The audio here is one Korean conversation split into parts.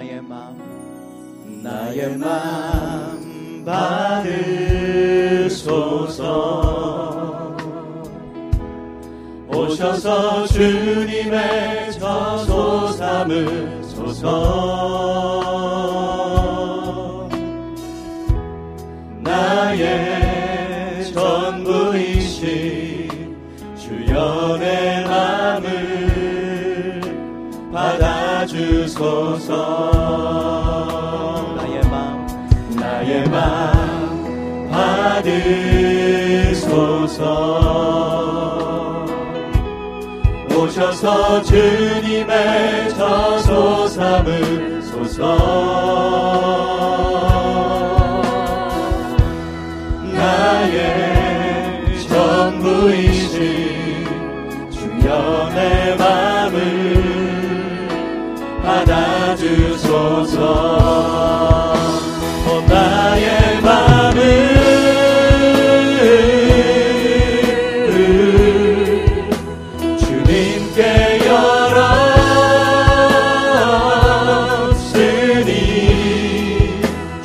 나의 마음 나의 마음 받으소서. 오셔서 주님의 저소 삼으소서 받아주소서. 나의 마음 나의 마음 받으소서. 오셔서 주님의 저소 삼으소서. 나의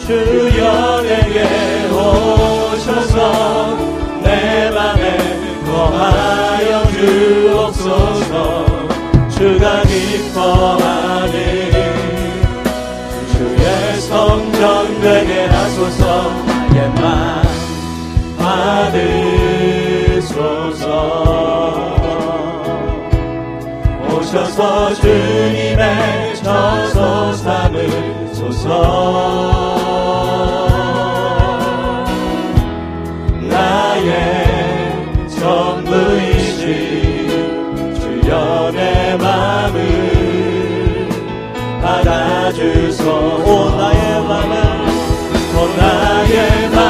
주여 내게 오셔서 내 맘에 거하여 주옵소서. 주가 기뻐하는 주의 성전 되게 하소서. 나의 맘 받으소서. 오셔서 주님의 저소 삼으소서 나의 전부이신 주여 내 맘을 받아주소 오 나의 맘을 오 나의 맘을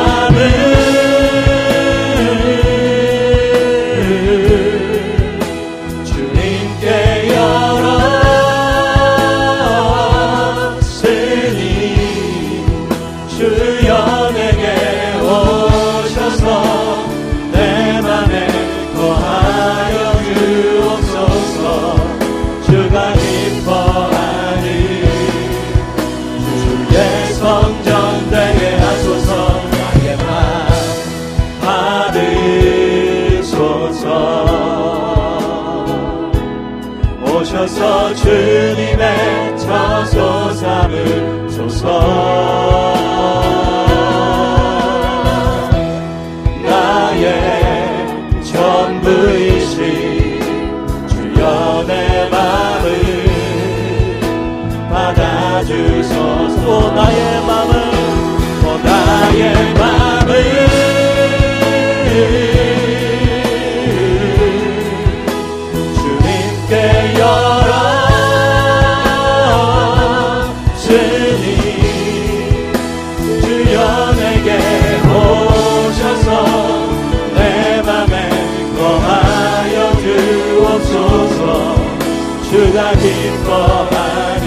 기뻐하는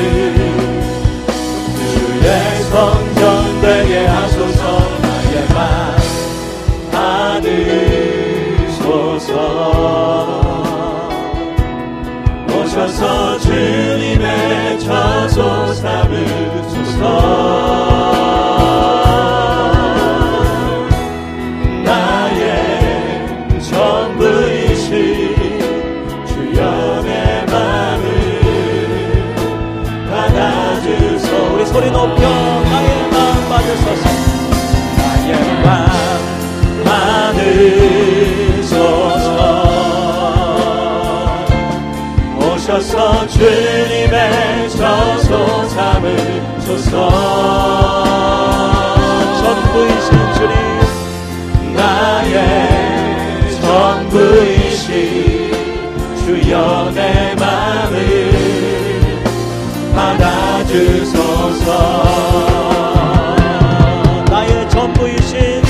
주의 성전 되게 하소서 나의 맘 받으소서. 오셔서 주님의 저소 삼으소서 우리 높여 나의 마음 받으소서. 나의 마음 받으소서. 오셔서 주님의 저소 삼으소서. 전부이신 주님 나의 전부이신 주여 내 받아 주소서. 나의 전부이신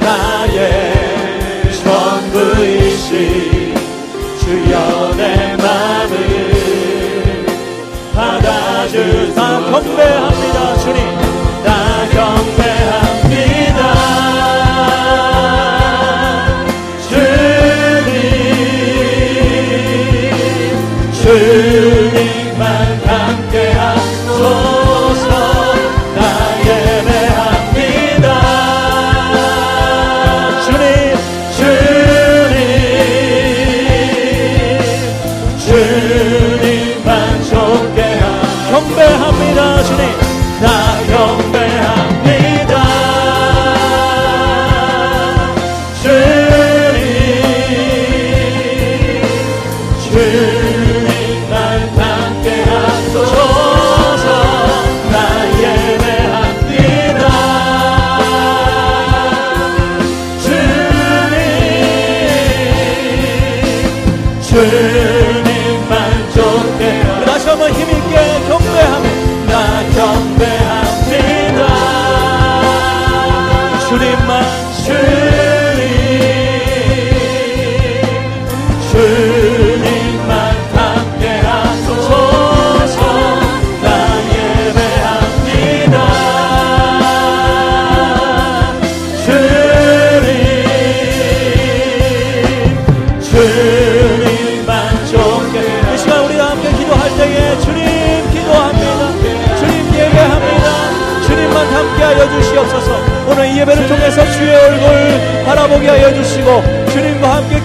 나의 전부이신 주여 내 맘을 받아주소서. 나 경배합니다 주님. 나 경배합니다. 주님 주 change.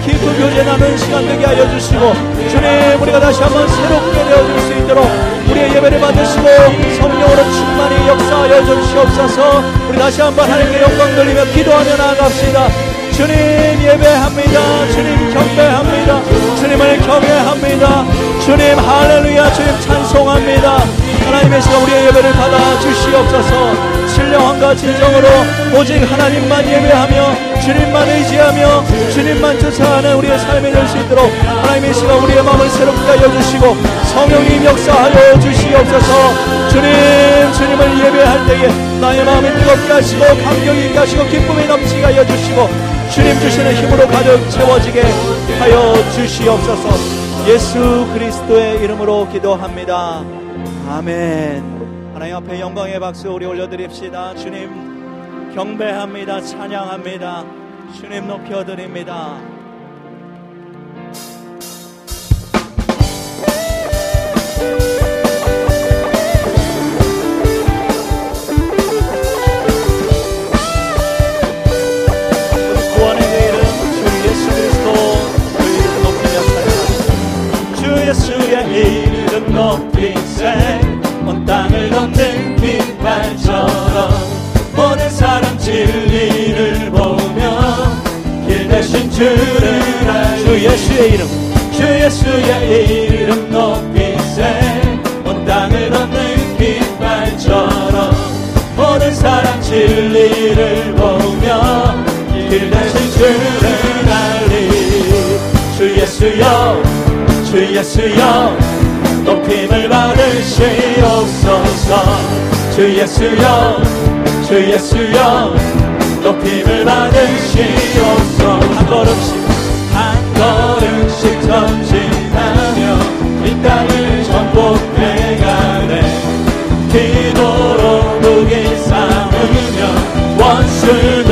깊은 교제 나눈 시간 되게 하여 주시고 주님 우리가 다시 한번 새롭게 되어줄 수 있도록 우리의 예배를 받으시고 성령으로 충만히 역사하여 주시옵소서. 우리 다시 한번 하나님께 영광 돌리며 기도하며 나아갑시다. 주님 예배합니다. 주님 경배합니다. 주님을 경외합니다. 주님 할렐루야. 주님 찬송합니다. 하나님의 시간 우리의 예배를 받아 주시옵소서. 신령함과 진정으로 오직 하나님만 예배하며 주님만 의지하며 주님만 쫓아가는 우리의 삶이 될 수 있도록 하나님의 시간 우리의 마음을 새롭게 하여 주시고 성령님 역사하여 주시옵소서. 주님 주님을 예배할 때에 나의 마음이 뜨겁게 하시고 감격이 있게 하시고 기쁨이 넘치게 하여 주시고 주님 주시는 힘으로 가득 채워지게 하여 주시옵소서. 예수 그리스도의 이름으로 기도합니다. 아멘. 하나님 앞에 영광의 박수 우리 올려드립시다. 주님 경배합니다. 찬양합니다. 주님 높여드립니다. 이름 주 예수 그리스도 그 이름 높이며 찬양합니다. 주 예수의 이름 높이세 온 땅을 덮는 빛발처럼 모든 사람 진리를 보며 길 대신 주를 알주 예수의 이름. 주 예수의 이름 높이세 온 땅을 덮는 빛발처럼 모든 사람 진리를 보며 길 대신 주를 알리. 주 예수여 주 예수여 높임을 받으시옵소서. 주 예수여 주 예수여 높임을 받으시옵소서. 한 걸음씩 한 걸음씩 전진하며 이 땅을 전복해가네. 기도로 무기 삼으며 원수들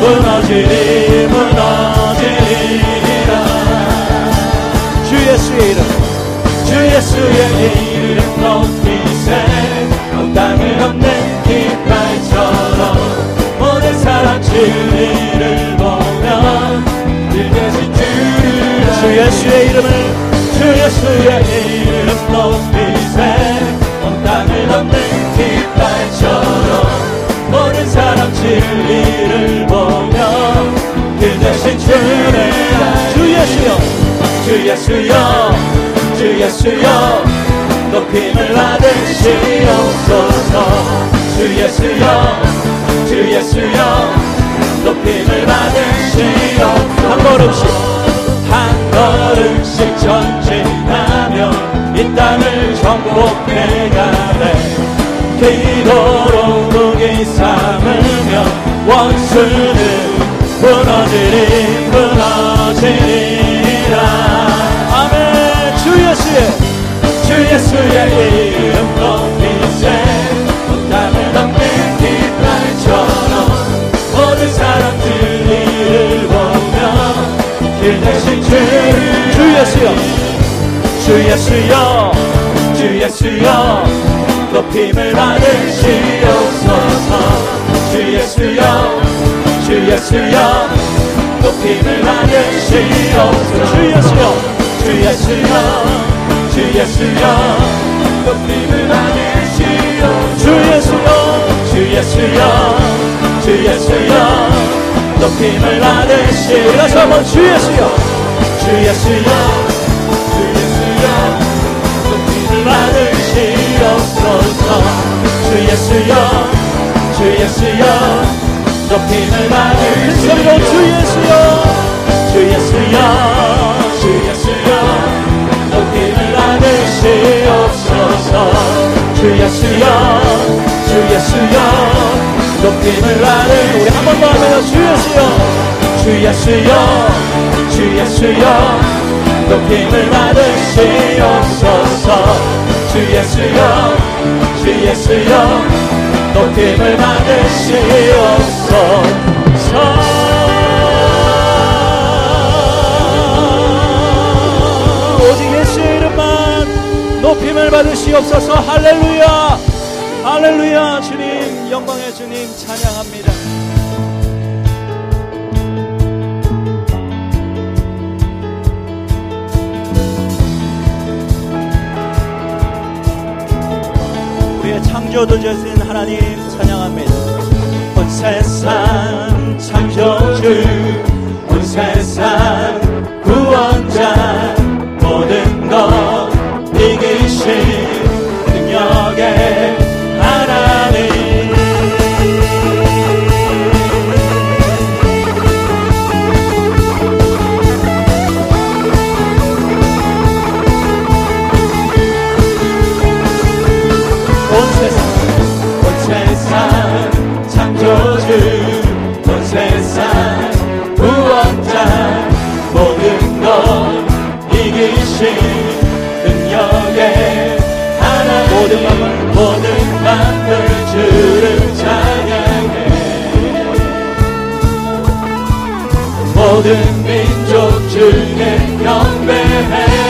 무너지리 무너지리라. 주 예수의 이름 주 예수의 이름 진리를 보며 길 대신 주를 주 예수의 이름을 주 예수의 이름 높이세 온 땅을 덮는 깃발처럼 모든 사람 진리를 보며 길 대신 주를 주 예수여 주 예수여 주 예수여 높임을 받으시옵소서. 주 예수여 받으시옵소서 한 걸음씩 한 걸음씩 전진하며 이 땅을 정복해 가네. 기도로 무기 삼으며 원수는 무너지리 무너지리라. 예수의 주 예수의 이름 높이 주, 주 예수여 주 예수여 주 예수여 높임을 받으시옵소서. 주 예수여 주 예수여 높임을 받으시옵소서. 주 예수여 주 예수여 주 예수여 높임을 받으시오 주 예수여 주 예수여 주 예수여 높임을 받으시오 다시 한번 주 예수여 주 예수여 주 예수여 높임을 받으시옵소서. 주 예수여 주 예수여 높임을 받으시오 주 예수여. 주 예수여 주 예수여 높임을 받으시옵소서. 주 예수여 주 예수여 높임을 받으 우리 한 번 더 하면 주 예수여. 주 예수여 주 예수여 높임을 받으시옵소서. 주 예수여 주 예수여 높임을 받으시옵소서. 높임을 받으시옵소서. 할렐루야 할렐루야 주님 창조도 되신 하나님 찬양합니다. 온 세상 창조주 온 세상 구원자 모든 것 이기신 능력의 하나 모든 만물 모든 만물 주를 찬양해. 모든 민족 주에 경배해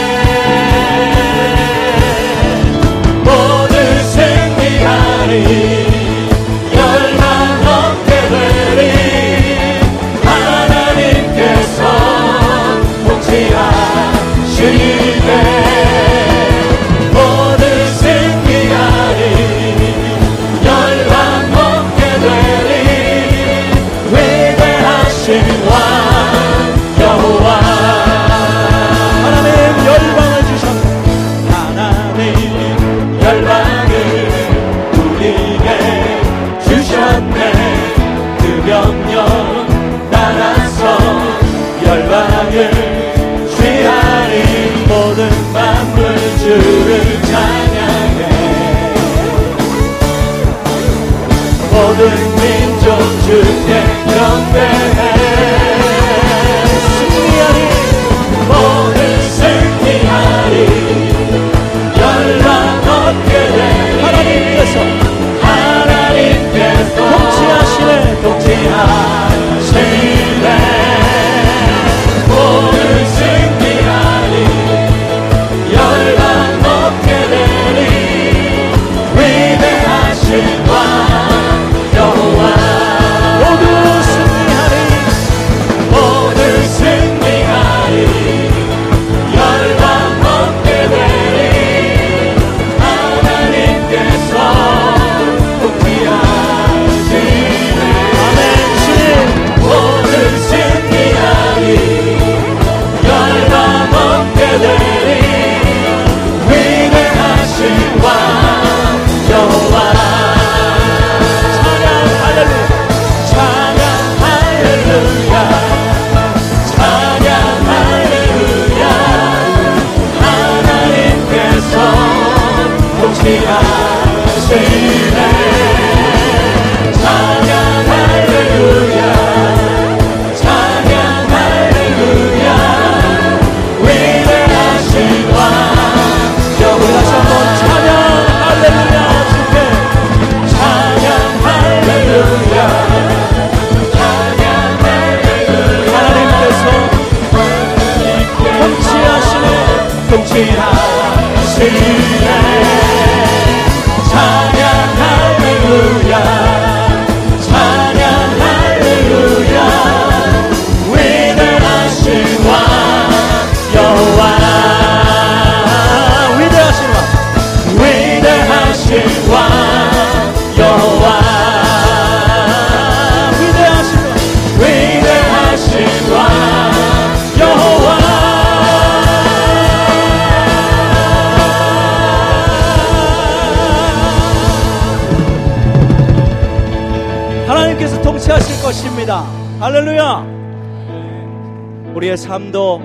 우리의 삶도,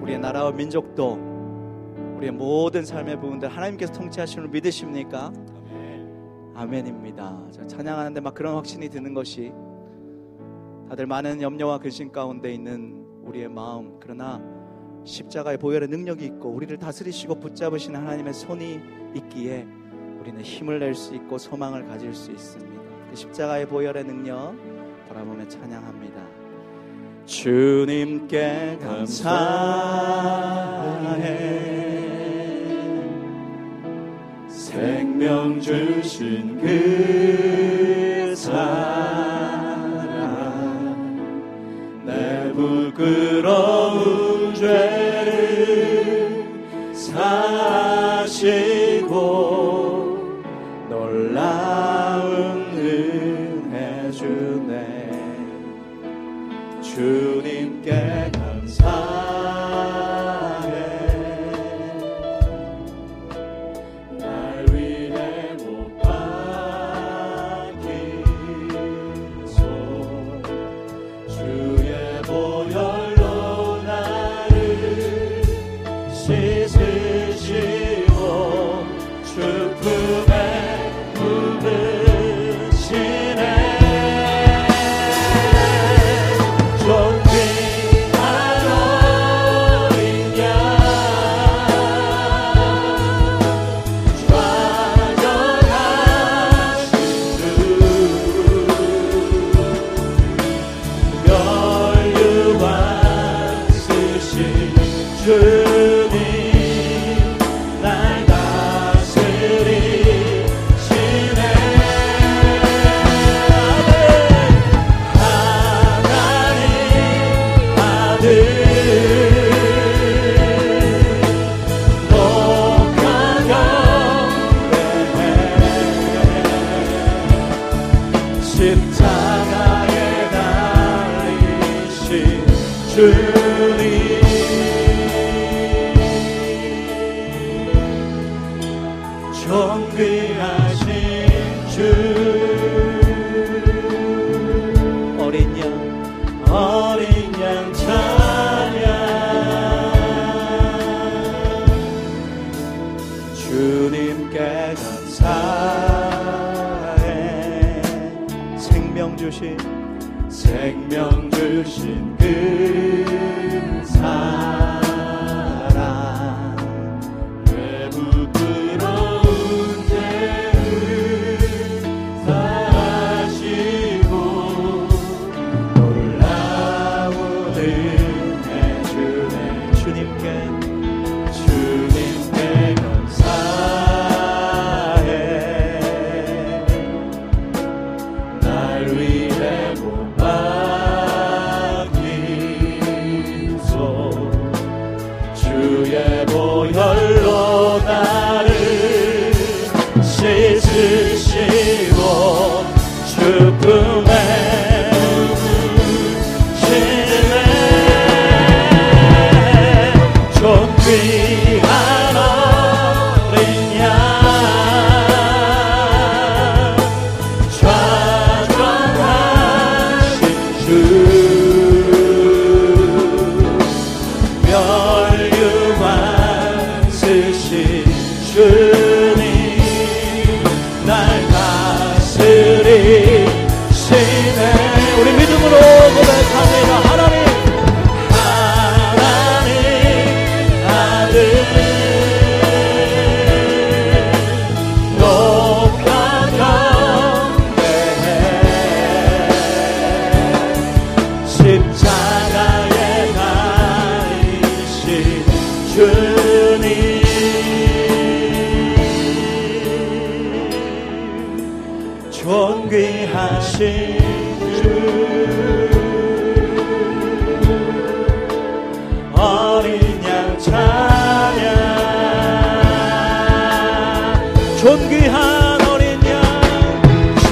우리의 나라와 민족도, 우리의 모든 삶의 부분들 하나님께서 통치하시는 걸 믿으십니까? 아멘입니다. 자, 찬양하는데 막 그런 확신이 드는 것이 다들 많은 염려와 근심 가운데 있는 우리의 마음, 그러나 십자가의 보혈의 능력이 있고 우리를 다스리시고 붙잡으시는 하나님의 손이 있기에 우리는 힘을 낼 수 있고 소망을 가질 수 있습니다. 그 십자가의 보혈의 능력 바라보며 찬양합니다. 주님께 감사해. 생명 주신 그 주님께 감사 Jesus. hatinya. Bye.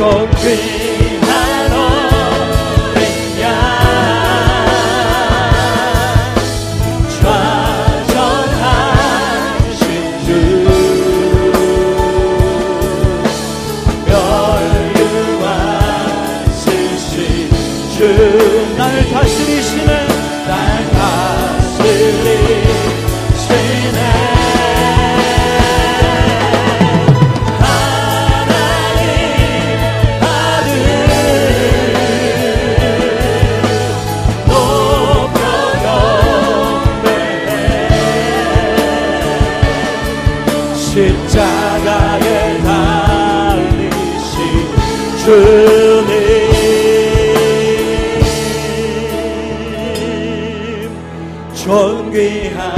of me. 주님 존귀한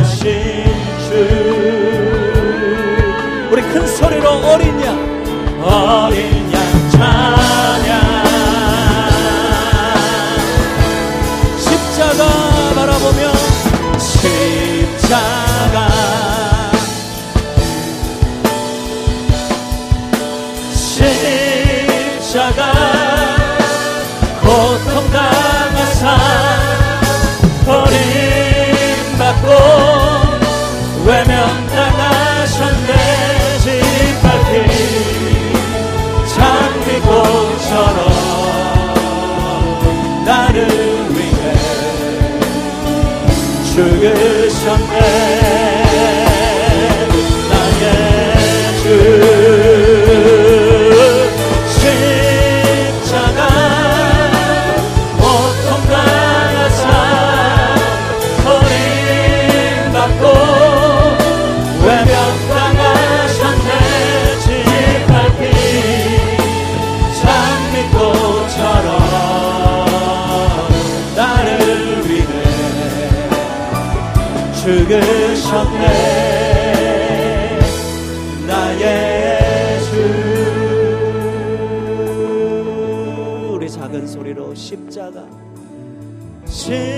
십